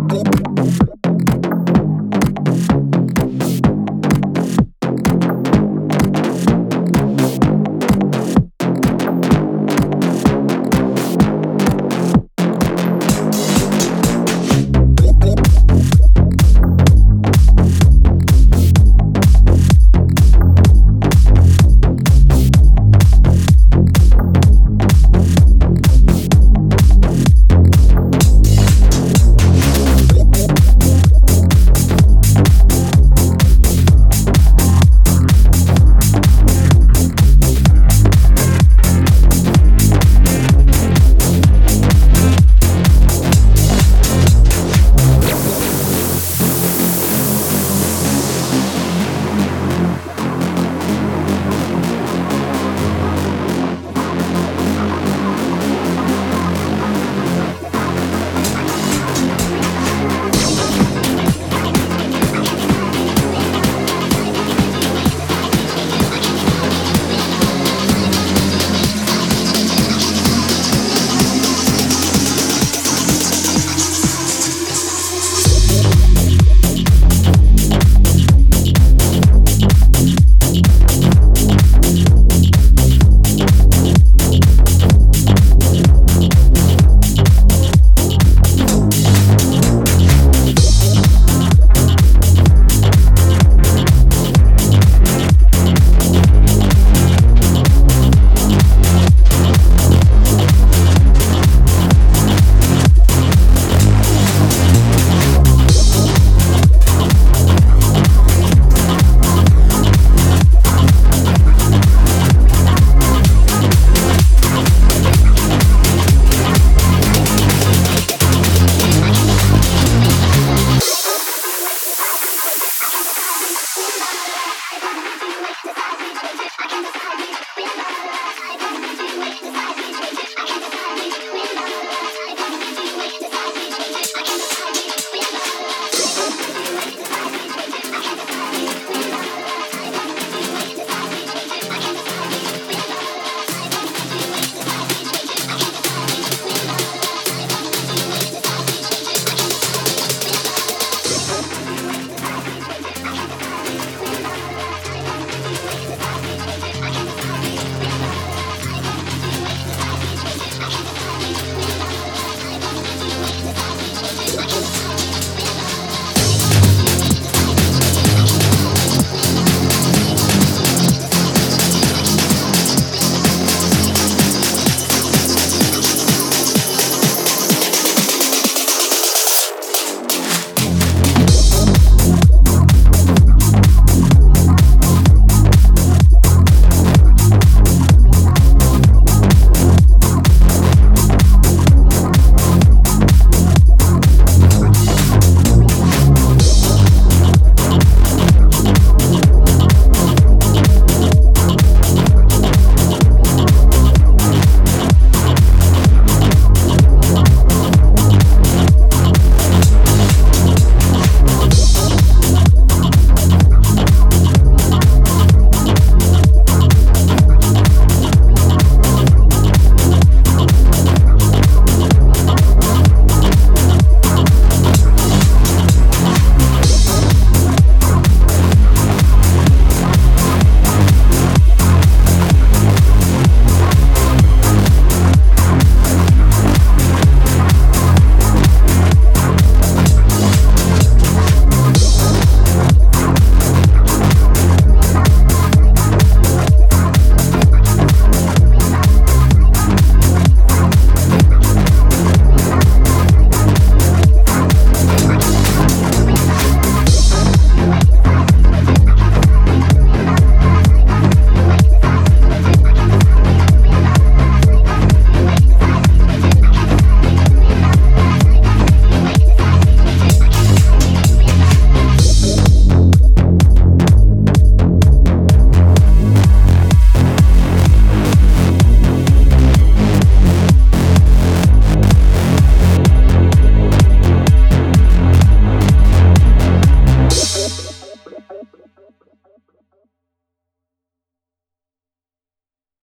boop, boop.